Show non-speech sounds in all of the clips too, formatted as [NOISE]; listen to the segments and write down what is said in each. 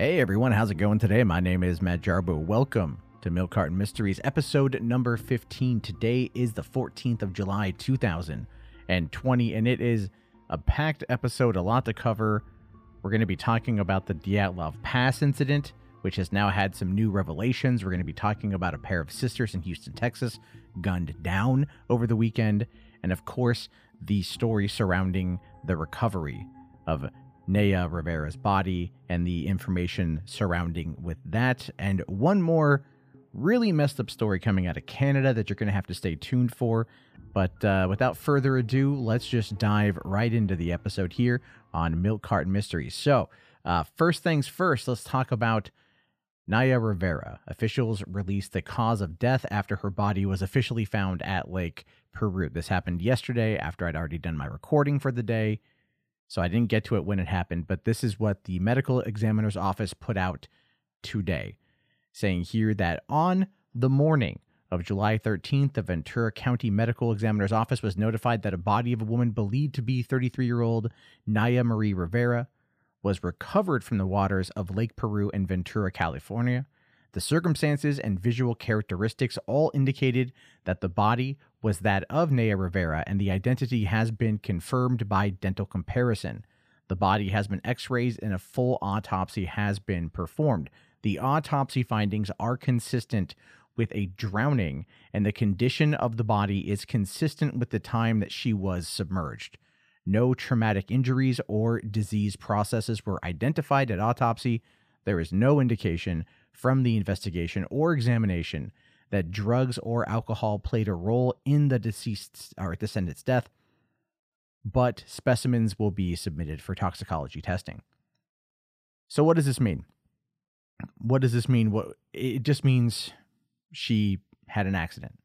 Hey everyone, how's it going today? My name is Matt Jarbo. Welcome to Milk Carton Mysteries, episode number 15. Today is the 14th of July, 2020, and it is a packed episode, a lot to cover. We're going to be talking about the Dyatlov Pass incident, which has now had some new revelations. We're going to be talking about a pair of sisters in Houston, Texas, gunned down over the weekend, and of course, the story surrounding the recovery of Naya Rivera's body and the information surrounding with that. And one more really messed up story coming out of Canada that you're going to have to stay tuned for. But uh, without further ado, let's just dive right into the episode here on Milk Carton Mysteries. So, uh, first things first, let's talk about Naya Rivera. Officials released the cause of death after her body was officially found at Lake Piru. This happened yesterday after I'd already done my recording for the day. So I didn't get to it when it happened, but this is what the medical examiner's office put out today, saying here that on the morning of July 13th, the Ventura County Medical Examiner's Office was notified that a body of a woman believed to be 33 year old Naya Marie Rivera was recovered from the waters of Lake Piru in Ventura, California. The circumstances and visual characteristics all indicated that the body was that of Naya Rivera, and the identity has been confirmed by dental comparison. The body has been x rays and a full autopsy has been performed. The autopsy findings are consistent with a drowning, and the condition of the body is consistent with the time that she was submerged. No traumatic injuries or disease processes were identified at autopsy. There is no indication from the investigation or examination that drugs or alcohol played a role in the deceased or descendant's death, but specimens will be submitted for toxicology testing. So what does this mean? What does this mean? What it just means she had an accident.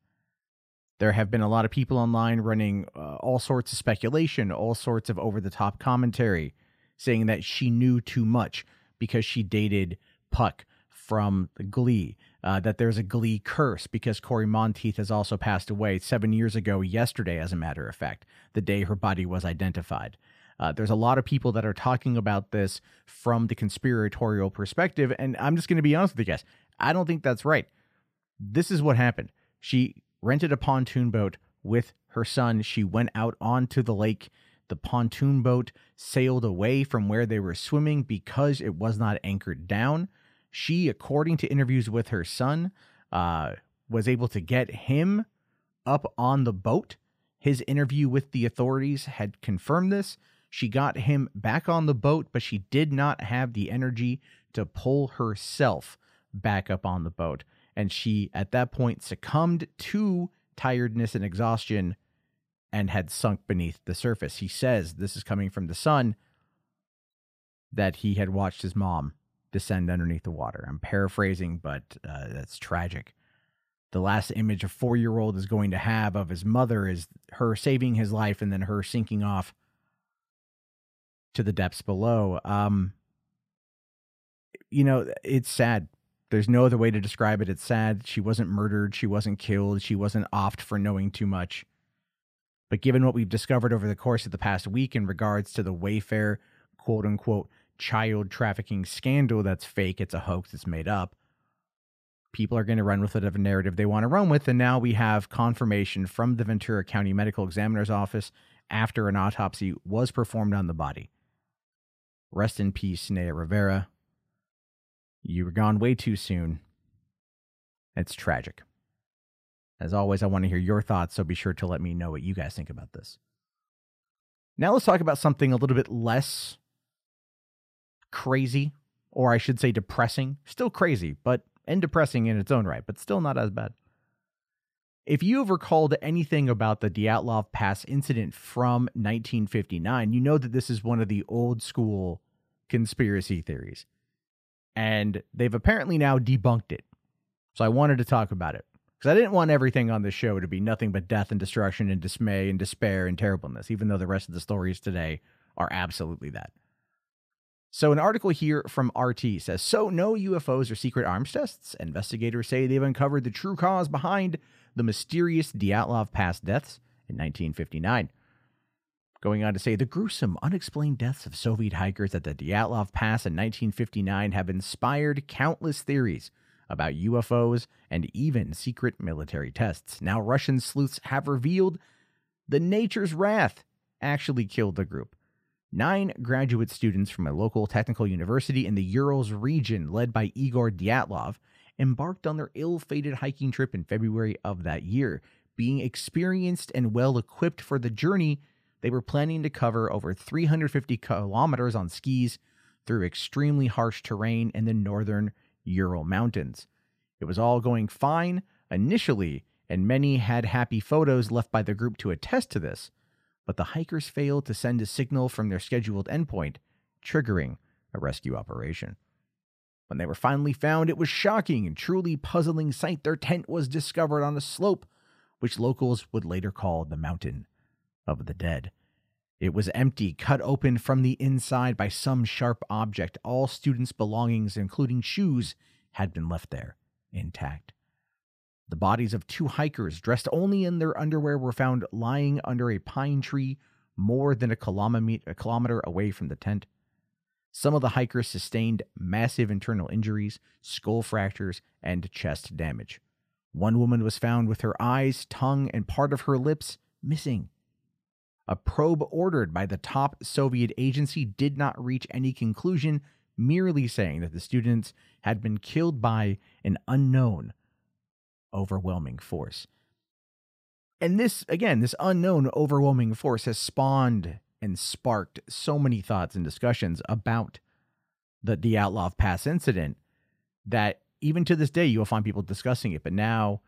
There have been a lot of people online running uh, all sorts of speculation, all sorts of over the top commentary saying that she knew too much because she dated Puck from Glee. Uh, that there's a Glee curse because Cory Monteith has also passed away seven years ago, yesterday, as a matter of fact, the day her body was identified. Uh, there's a lot of people that are talking about this from the conspiratorial perspective, and I'm just going to be honest with you guys. I don't think that's right. This is what happened. She rented a pontoon boat with her son. She went out onto the lake. The pontoon boat sailed away from where they were swimming because it was not anchored down. She, according to interviews with her son, uh, was able to get him up on the boat. His interview with the authorities had confirmed this. She got him back on the boat, but she did not have the energy to pull herself back up on the boat. And she, at that point, succumbed to tiredness and exhaustion and had sunk beneath the surface. He says, this is coming from the son, that he had watched his mom descend underneath the water. I'm paraphrasing, but uh, that's tragic. The last image a four year old is going to have of his mother is her saving his life and then her sinking off to the depths below. Um, you know, it's sad. There's no other way to describe it. It's sad. She wasn't murdered. She wasn't killed. She wasn't offed for knowing too much. But given what we've discovered over the course of the past week in regards to the Wayfair quote unquote child trafficking scandal that's fake, it's a hoax, it's made up. People are going to run with whatever narrative they want to run with. And now we have confirmation from the Ventura County Medical Examiner's Office after an autopsy was performed on the body. Rest in peace, Naya Rivera. You were gone way too soon. It's tragic. As always, I want to hear your thoughts, so be sure to let me know what you guys think about this. Now let's talk about something a little bit less crazy, or I should say depressing. Still crazy, but and depressing in its own right, but still not as bad. If you have recalled anything about the Dyatlov Pass incident from 1959, you know that this is one of the old school conspiracy theories. And they've apparently now debunked it. So I wanted to talk about it. Because I didn't want everything on this show to be nothing but death and destruction and dismay and despair and terribleness, even though the rest of the stories today are absolutely that. So, an article here from RT says So, no UFOs or secret arms tests? Investigators say they've uncovered the true cause behind the mysterious Dyatlov Pass deaths in 1959. Going on to say the gruesome, unexplained deaths of Soviet hikers at the Dyatlov Pass in 1959 have inspired countless theories about UFOs and even secret military tests. Now, Russian sleuths have revealed the Nature's Wrath actually killed the group. Nine graduate students from a local technical university in the Urals region, led by Igor Dyatlov, embarked on their ill fated hiking trip in February of that year. Being experienced and well equipped for the journey, they were planning to cover over 350 kilometers on skis through extremely harsh terrain in the northern Ural Mountains. It was all going fine initially, and many had happy photos left by the group to attest to this, but the hikers failed to send a signal from their scheduled endpoint, triggering a rescue operation. When they were finally found, it was shocking and truly puzzling sight. Their tent was discovered on a slope, which locals would later call the Mountain of the Dead. It was empty, cut open from the inside by some sharp object. All students' belongings, including shoes, had been left there, intact. The bodies of two hikers, dressed only in their underwear, were found lying under a pine tree more than a kilometer away from the tent. Some of the hikers sustained massive internal injuries, skull fractures, and chest damage. One woman was found with her eyes, tongue, and part of her lips missing. A probe ordered by the top Soviet agency did not reach any conclusion, merely saying that the students had been killed by an unknown, overwhelming force. And this, again, this unknown, overwhelming force has spawned and sparked so many thoughts and discussions about the Dyatlov Pass incident that even to this day you'll find people discussing it. But now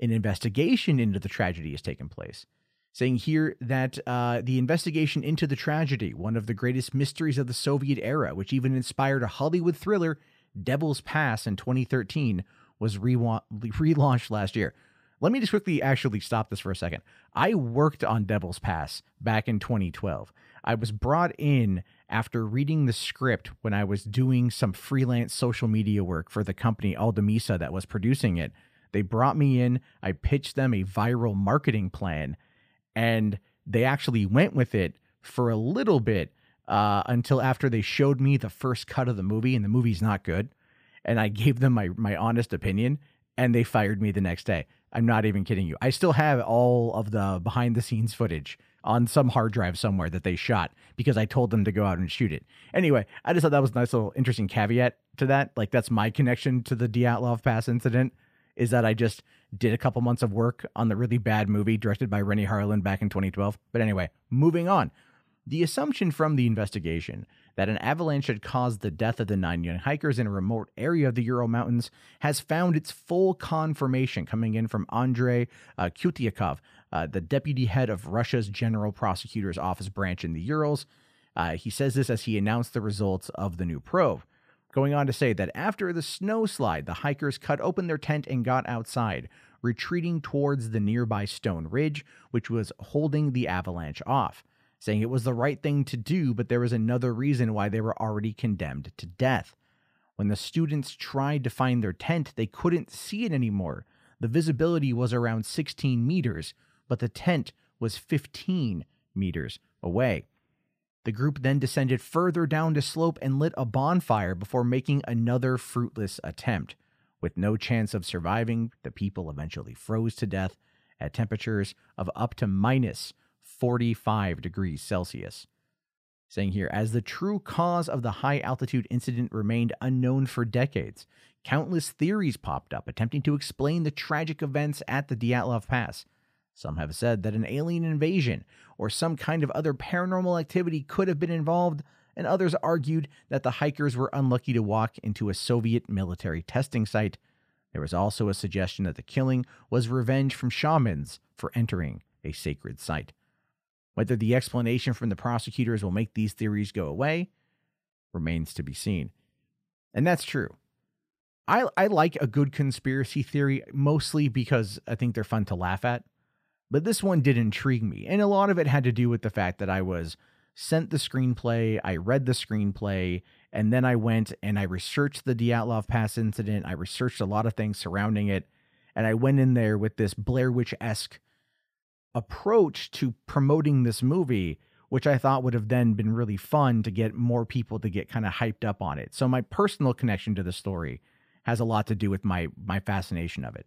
an investigation into the tragedy has taken place, saying here that uh, the investigation into the tragedy, one of the greatest mysteries of the Soviet era, which even inspired a Hollywood thriller, Devil's Pass in 2013, was re- relaunched last year. Let me just quickly actually stop this for a second. I worked on Devil's Pass back in 2012. I was brought in after reading the script when I was doing some freelance social media work for the company Aldamisa that was producing it. They brought me in, I pitched them a viral marketing plan, and they actually went with it for a little bit uh, until after they showed me the first cut of the movie, and the movie's not good. And I gave them my, my honest opinion, and they fired me the next day. I'm not even kidding you. I still have all of the behind the scenes footage on some hard drive somewhere that they shot because I told them to go out and shoot it. Anyway, I just thought that was a nice little interesting caveat to that. Like that's my connection to the Dyatlov Pass incident is that I just did a couple months of work on the really bad movie directed by Renny Harlin back in 2012. But anyway, moving on. The assumption from the investigation that an avalanche had caused the death of the nine young hikers in a remote area of the Ural Mountains has found its full confirmation coming in from Andrei uh, Kuryakov, uh, the deputy head of Russia's General Prosecutor's Office branch in the Urals. Uh, he says this as he announced the results of the new probe. Going on to say that after the snowslide, the hikers cut open their tent and got outside, retreating towards the nearby stone ridge, which was holding the avalanche off saying it was the right thing to do, but there was another reason why they were already condemned to death. When the students tried to find their tent, they couldn't see it anymore. The visibility was around 16 meters, but the tent was 15 meters away. The group then descended further down the slope and lit a bonfire before making another fruitless attempt. With no chance of surviving, the people eventually froze to death at temperatures of up to minus 45 degrees Celsius. Saying here, as the true cause of the high altitude incident remained unknown for decades, countless theories popped up attempting to explain the tragic events at the Dyatlov Pass. Some have said that an alien invasion or some kind of other paranormal activity could have been involved, and others argued that the hikers were unlucky to walk into a Soviet military testing site. There was also a suggestion that the killing was revenge from shamans for entering a sacred site. Whether the explanation from the prosecutors will make these theories go away remains to be seen. And that's true. I, I like a good conspiracy theory mostly because I think they're fun to laugh at. But this one did intrigue me. And a lot of it had to do with the fact that I was sent the screenplay, I read the screenplay, and then I went and I researched the Dyatlov Pass incident. I researched a lot of things surrounding it. And I went in there with this Blair Witch esque approach to promoting this movie which I thought would have then been really fun to get more people to get kind of hyped up on it. So my personal connection to the story has a lot to do with my my fascination of it.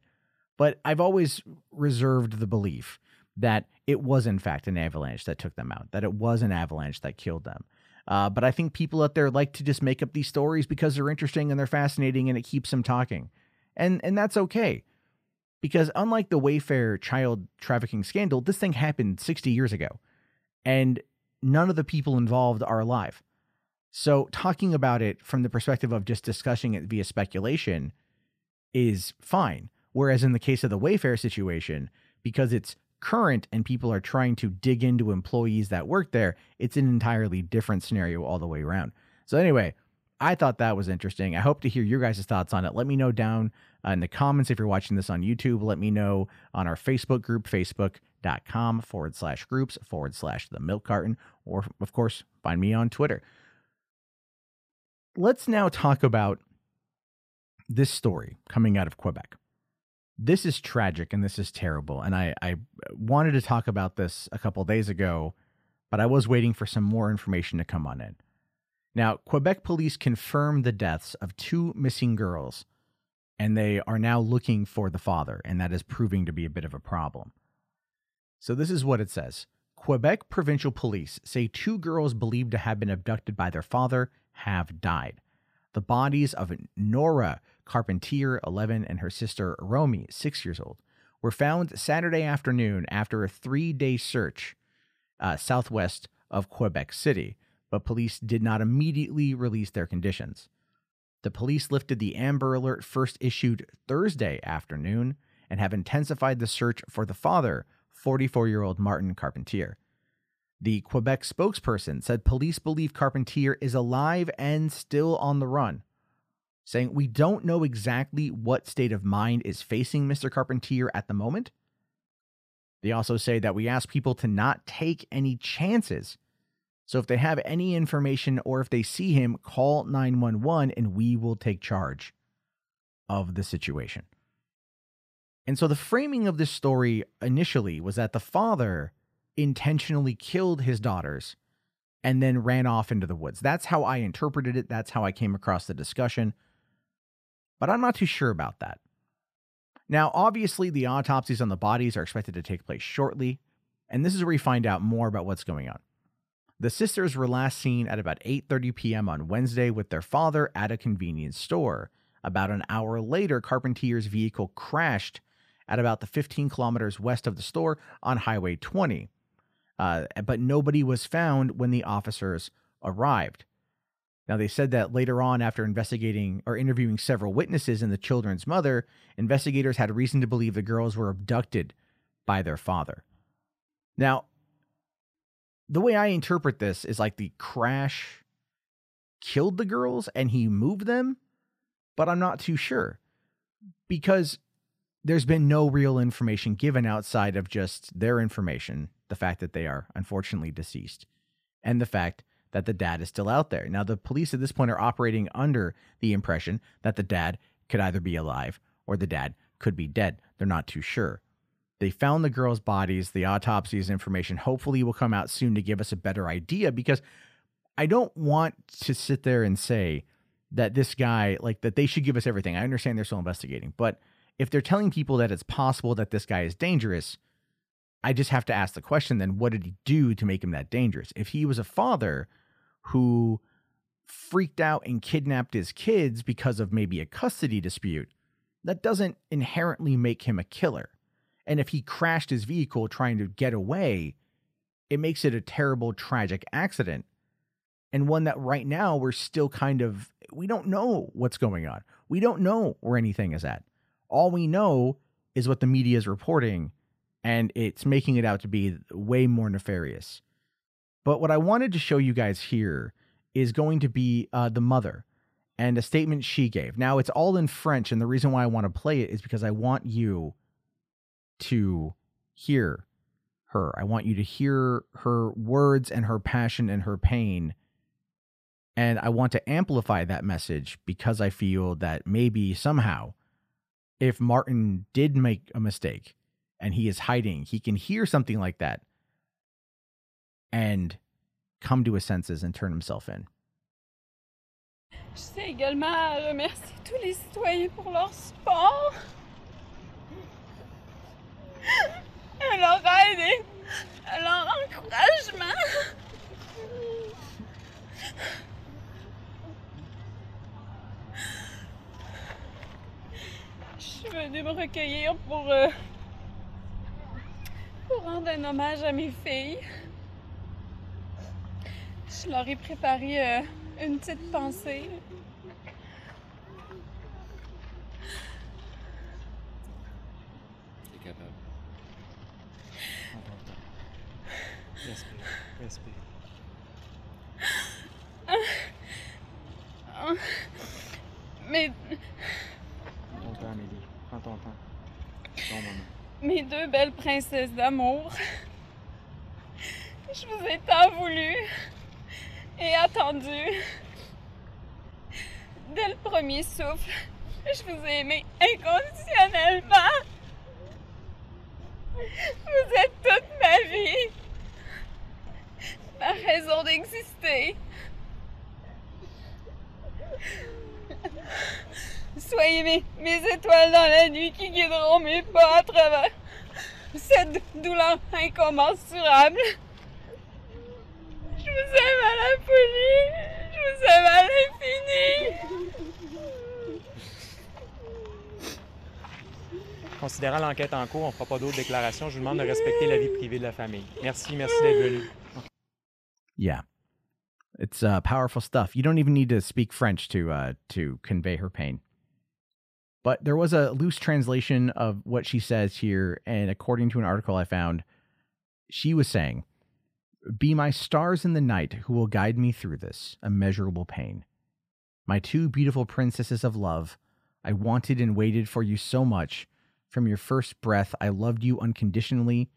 But I've always reserved the belief that it was in fact an avalanche that took them out, that it was an avalanche that killed them. Uh, but I think people out there like to just make up these stories because they're interesting and they're fascinating and it keeps them talking. And and that's okay. Because unlike the Wayfair child trafficking scandal, this thing happened 60 years ago. And none of the people involved are alive. So talking about it from the perspective of just discussing it via speculation is fine. Whereas in the case of the Wayfair situation, because it's current and people are trying to dig into employees that work there, it's an entirely different scenario all the way around. So, anyway, I thought that was interesting. I hope to hear your guys' thoughts on it. Let me know down uh, in the comments if you're watching this on YouTube. Let me know on our Facebook group, facebook.com forward slash groups forward slash the milk carton, or of course, find me on Twitter. Let's now talk about this story coming out of Quebec this is tragic and this is terrible. And I, I wanted to talk about this a couple days ago, but I was waiting for some more information to come on in. Now, Quebec police confirmed the deaths of two missing girls, and they are now looking for the father, and that is proving to be a bit of a problem. So, this is what it says Quebec provincial police say two girls believed to have been abducted by their father have died. The bodies of Nora Carpentier, 11, and her sister Romy, 6 years old, were found Saturday afternoon after a three day search uh, southwest of Quebec City, but police did not immediately release their conditions. The police lifted the Amber Alert first issued Thursday afternoon and have intensified the search for the father, 44 year old Martin Carpentier. The Quebec spokesperson said police believe Carpentier is alive and still on the run saying we don't know exactly what state of mind is facing Mr. Carpentier at the moment. They also say that we ask people to not take any chances. So if they have any information or if they see him, call 911 and we will take charge of the situation. And so the framing of this story initially was that the father intentionally killed his daughters and then ran off into the woods. That's how I interpreted it. That's how I came across the discussion but I'm not too sure about that. Now, obviously, the autopsies on the bodies are expected to take place shortly, and this is where we find out more about what's going on. The sisters were last seen at about 8:30 p.m. on Wednesday with their father at a convenience store. About an hour later, Carpentier's vehicle crashed at about the 15 kilometers west of the store on Highway 20. Uh, but nobody was found when the officers arrived. Now, they said that later on, after investigating or interviewing several witnesses and the children's mother, investigators had reason to believe the girls were abducted by their father. Now, the way I interpret this is like the crash killed the girls and he moved them, but I'm not too sure because there's been no real information given outside of just their information, the fact that they are unfortunately deceased, and the fact that the dad is still out there. Now, the police at this point are operating under the impression that the dad could either be alive or the dad could be dead. They're not too sure. They found the girls' bodies. The autopsies information hopefully will come out soon to give us a better idea because I don't want to sit there and say that this guy, like, that they should give us everything. I understand they're still investigating, but if they're telling people that it's possible that this guy is dangerous, I just have to ask the question then what did he do to make him that dangerous? If he was a father who freaked out and kidnapped his kids because of maybe a custody dispute, that doesn't inherently make him a killer. And if he crashed his vehicle trying to get away, it makes it a terrible, tragic accident. And one that right now we're still kind of, we don't know what's going on. We don't know where anything is at. All we know is what the media is reporting and it's making it out to be way more nefarious. But what I wanted to show you guys here is going to be uh, the mother and a statement she gave. Now, it's all in French, and the reason why I want to play it is because I want you to hear her. I want you to hear her words and her passion and her pain. And I want to amplify that message because I feel that maybe somehow, if Martin did make a mistake, and he is hiding, he can hear something like that and come to his senses and turn himself in. Je tiens également remercier tous les citoyens pour leur support, à leur aide et leur encouragement. Je suis venue me recueillir pour, euh, pour rendre un hommage à mes filles. Je leur ai préparé euh, une petite pensée. T'es capable. Prends ton temps. Mes, Prends ton temps, Amélie. Prends ton temps. Ton moment. mes deux belles princesses d'amour. Je vous ai tant voulu et attendu. Dès le premier souffle, je vous ai aimé inconditionnellement. Vous êtes toute ma vie, d'exister. Soyez mes, mes étoiles dans la nuit qui guideront mes pas à travers cette douleur incommensurable. Je vous aime à la folie. Je vous aime à l'infini. Considérant l'enquête en cours, on ne fera pas d'autres déclarations. Je vous demande de respecter la vie privée de la famille. Merci, merci d'être venu. Yeah. It's uh, powerful stuff. You don't even need to speak French to uh, to convey her pain. But there was a loose translation of what she says here, and according to an article I found, she was saying, "Be my stars in the night, who will guide me through this immeasurable pain. My two beautiful princesses of love, I wanted and waited for you so much. From your first breath, I loved you unconditionally.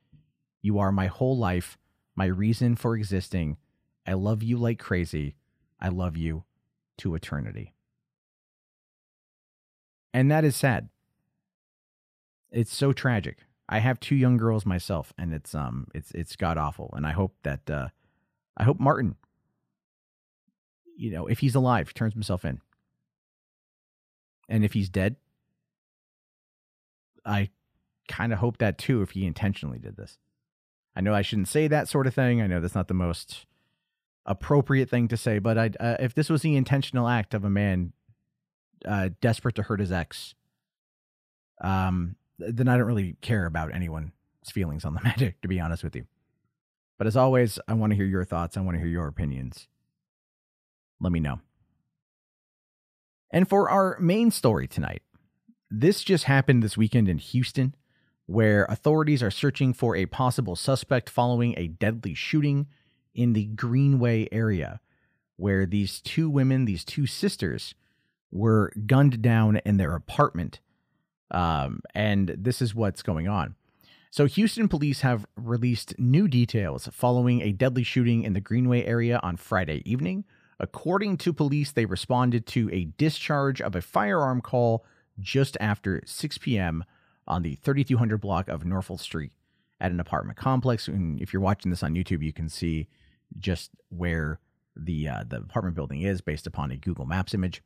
You are my whole life, my reason for existing." I love you like crazy. I love you to eternity. And that is sad. It's so tragic. I have two young girls myself and it's um it's it's god awful and I hope that uh I hope Martin you know, if he's alive, turns himself in. And if he's dead, I kind of hope that too if he intentionally did this. I know I shouldn't say that sort of thing. I know that's not the most appropriate thing to say, but I, uh, if this was the intentional act of a man uh, desperate to hurt his ex, um, then I don't really care about anyone's feelings on the [LAUGHS] matter, to be honest with you. But as always, I want to hear your thoughts. I want to hear your opinions. Let me know. And for our main story tonight, this just happened this weekend in Houston, where authorities are searching for a possible suspect following a deadly shooting in the Greenway area, where these two women, these two sisters, were gunned down in their apartment. Um, and this is what's going on. So, Houston police have released new details following a deadly shooting in the Greenway area on Friday evening. According to police, they responded to a discharge of a firearm call just after 6 p.m. on the 3200 block of Norfolk Street at an apartment complex. And if you're watching this on YouTube, you can see just where the uh, the apartment building is based upon a Google Maps image.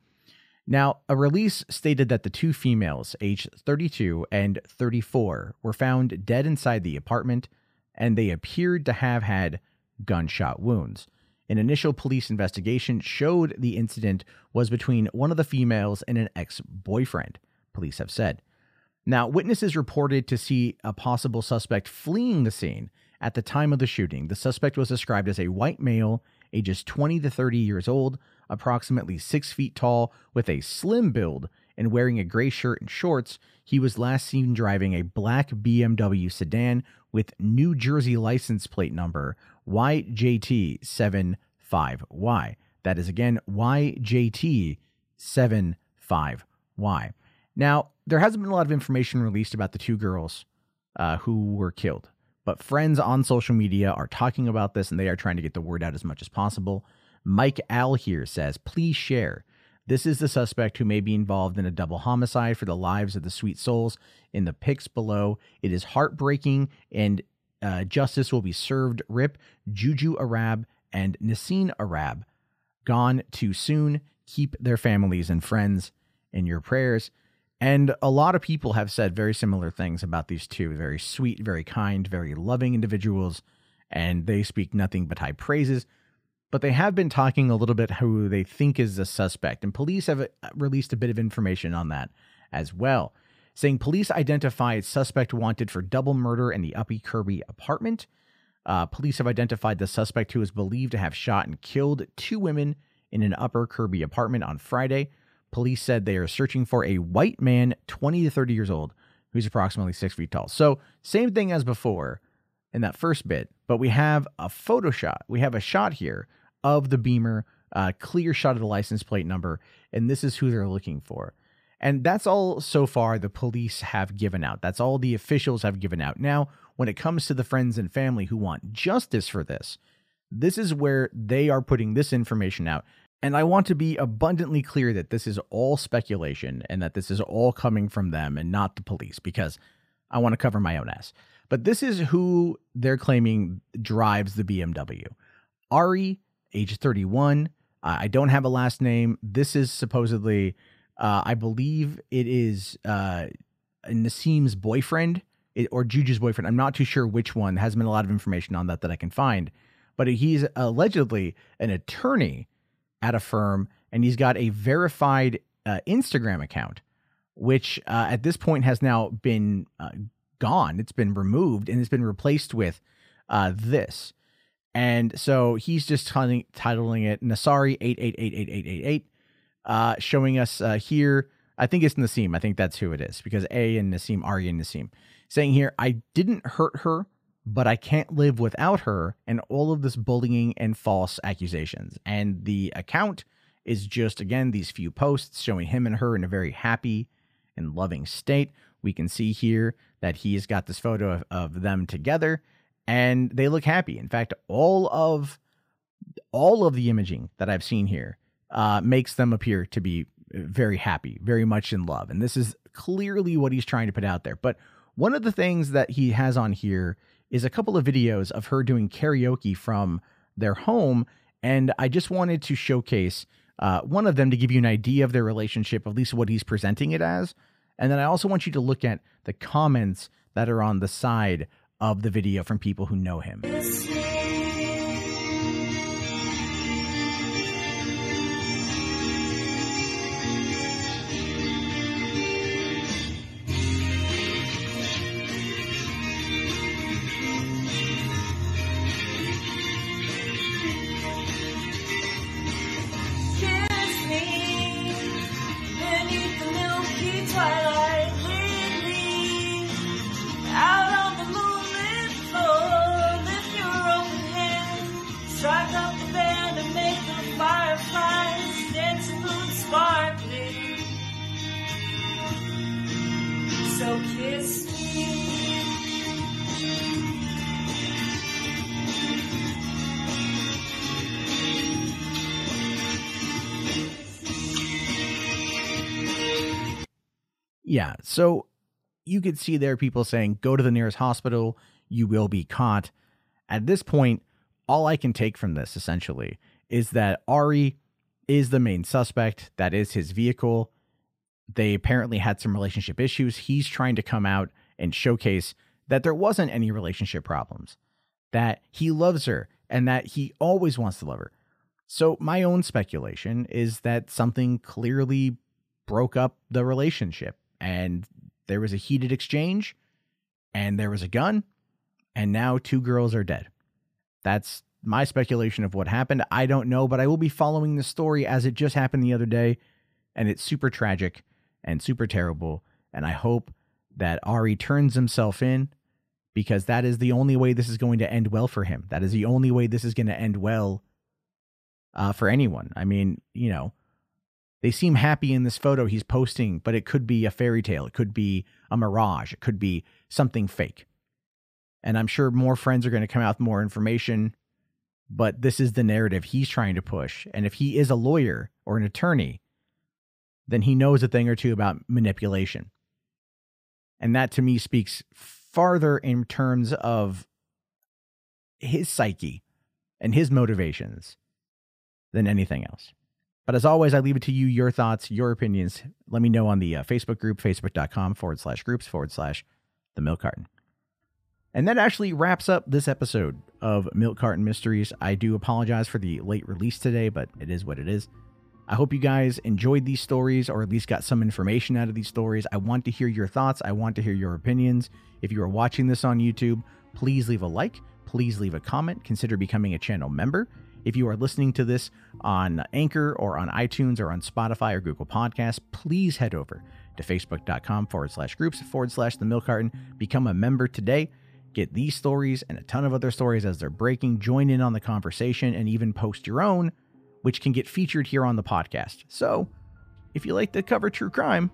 Now, a release stated that the two females, aged 32 and 34, were found dead inside the apartment, and they appeared to have had gunshot wounds. An initial police investigation showed the incident was between one of the females and an ex boyfriend, police have said. Now, witnesses reported to see a possible suspect fleeing the scene at the time of the shooting. The suspect was described as a white male, ages 20 to 30 years old, approximately six feet tall, with a slim build, and wearing a gray shirt and shorts. He was last seen driving a black BMW sedan with New Jersey license plate number YJT75Y. That is again YJT75Y. Now, there hasn't been a lot of information released about the two girls uh, who were killed, but friends on social media are talking about this and they are trying to get the word out as much as possible. Mike Al here says, please share. This is the suspect who may be involved in a double homicide for the lives of the sweet souls in the pics below. It is heartbreaking and uh, justice will be served. Rip Juju Arab and Nassim Arab, gone too soon. Keep their families and friends in your prayers. And a lot of people have said very similar things about these two very sweet, very kind, very loving individuals, and they speak nothing but high praises. But they have been talking a little bit who they think is the suspect, and police have uh, released a bit of information on that as well, saying police identified suspect wanted for double murder in the Upper Kirby apartment. Uh, police have identified the suspect who is believed to have shot and killed two women in an Upper Kirby apartment on Friday. Police said they are searching for a white man, 20 to 30 years old, who's approximately six feet tall. So, same thing as before in that first bit, but we have a photo shot. We have a shot here of the Beamer, uh, clear shot of the license plate number, and this is who they're looking for. And that's all so far the police have given out. That's all the officials have given out. Now, when it comes to the friends and family who want justice for this, this is where they are putting this information out and I want to be abundantly clear that this is all speculation and that this is all coming from them and not the police because I want to cover my own ass. But this is who they're claiming drives the BMW. Ari, age 31. Uh, I don't have a last name. This is supposedly, uh, I believe it is uh, Nassim's boyfriend or Juju's boyfriend. I'm not too sure which one. There hasn't been a lot of information on that that I can find. But he's allegedly an attorney at a firm, and he's got a verified uh, Instagram account, which uh, at this point has now been uh, gone. It's been removed and it's been replaced with uh, this. And so he's just titling, titling it Nasari eight eight eight eight eight eight eight, uh, showing us uh, here. I think it's Nassim. I think that's who it is because A and Nassim, Ari and Nassim, saying here, I didn't hurt her but I can't live without her and all of this bullying and false accusations. And the account is just, again, these few posts showing him and her in a very happy and loving state. We can see here that he's got this photo of, of them together and they look happy. In fact, all of all of the imaging that I've seen here uh, makes them appear to be very happy, very much in love. And this is clearly what he's trying to put out there. But one of the things that he has on here is a couple of videos of her doing karaoke from their home. And I just wanted to showcase uh, one of them to give you an idea of their relationship, at least what he's presenting it as. And then I also want you to look at the comments that are on the side of the video from people who know him. Yeah. So you could see there people saying, go to the nearest hospital, you will be caught. At this point, all I can take from this essentially is that Ari is the main suspect. That is his vehicle. They apparently had some relationship issues. He's trying to come out and showcase that there wasn't any relationship problems, that he loves her, and that he always wants to love her. So, my own speculation is that something clearly broke up the relationship and there was a heated exchange and there was a gun and now two girls are dead. That's my speculation of what happened. I don't know, but I will be following the story as it just happened the other day and it's super tragic and super terrible and I hope that Ari turns himself in because that is the only way this is going to end well for him. That is the only way this is going to end well uh, for anyone. I mean, you know, they seem happy in this photo he's posting, but it could be a fairy tale. It could be a mirage. It could be something fake. And I'm sure more friends are going to come out with more information, but this is the narrative he's trying to push. And if he is a lawyer or an attorney, then he knows a thing or two about manipulation. And that to me speaks farther in terms of his psyche and his motivations than anything else. But as always, I leave it to you, your thoughts, your opinions. Let me know on the uh, Facebook group, facebook.com forward slash groups forward slash the milk carton. And that actually wraps up this episode of Milk Carton Mysteries. I do apologize for the late release today, but it is what it is. I hope you guys enjoyed these stories or at least got some information out of these stories. I want to hear your thoughts. I want to hear your opinions. If you are watching this on YouTube, please leave a like, please leave a comment, consider becoming a channel member. If you are listening to this on Anchor or on iTunes or on Spotify or Google Podcasts, please head over to facebook.com forward slash groups forward slash the milk carton. Become a member today. Get these stories and a ton of other stories as they're breaking. Join in on the conversation and even post your own, which can get featured here on the podcast. So if you like to cover true crime,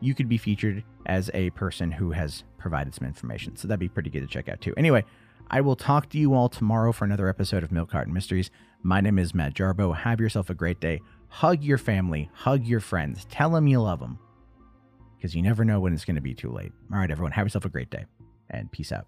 you could be featured as a person who has provided some information. So that'd be pretty good to check out too. Anyway, I will talk to you all tomorrow for another episode of Milk Carton Mysteries. My name is Matt Jarbo. Have yourself a great day. Hug your family, hug your friends, tell them you love them because you never know when it's going to be too late. All right, everyone, have yourself a great day and peace out.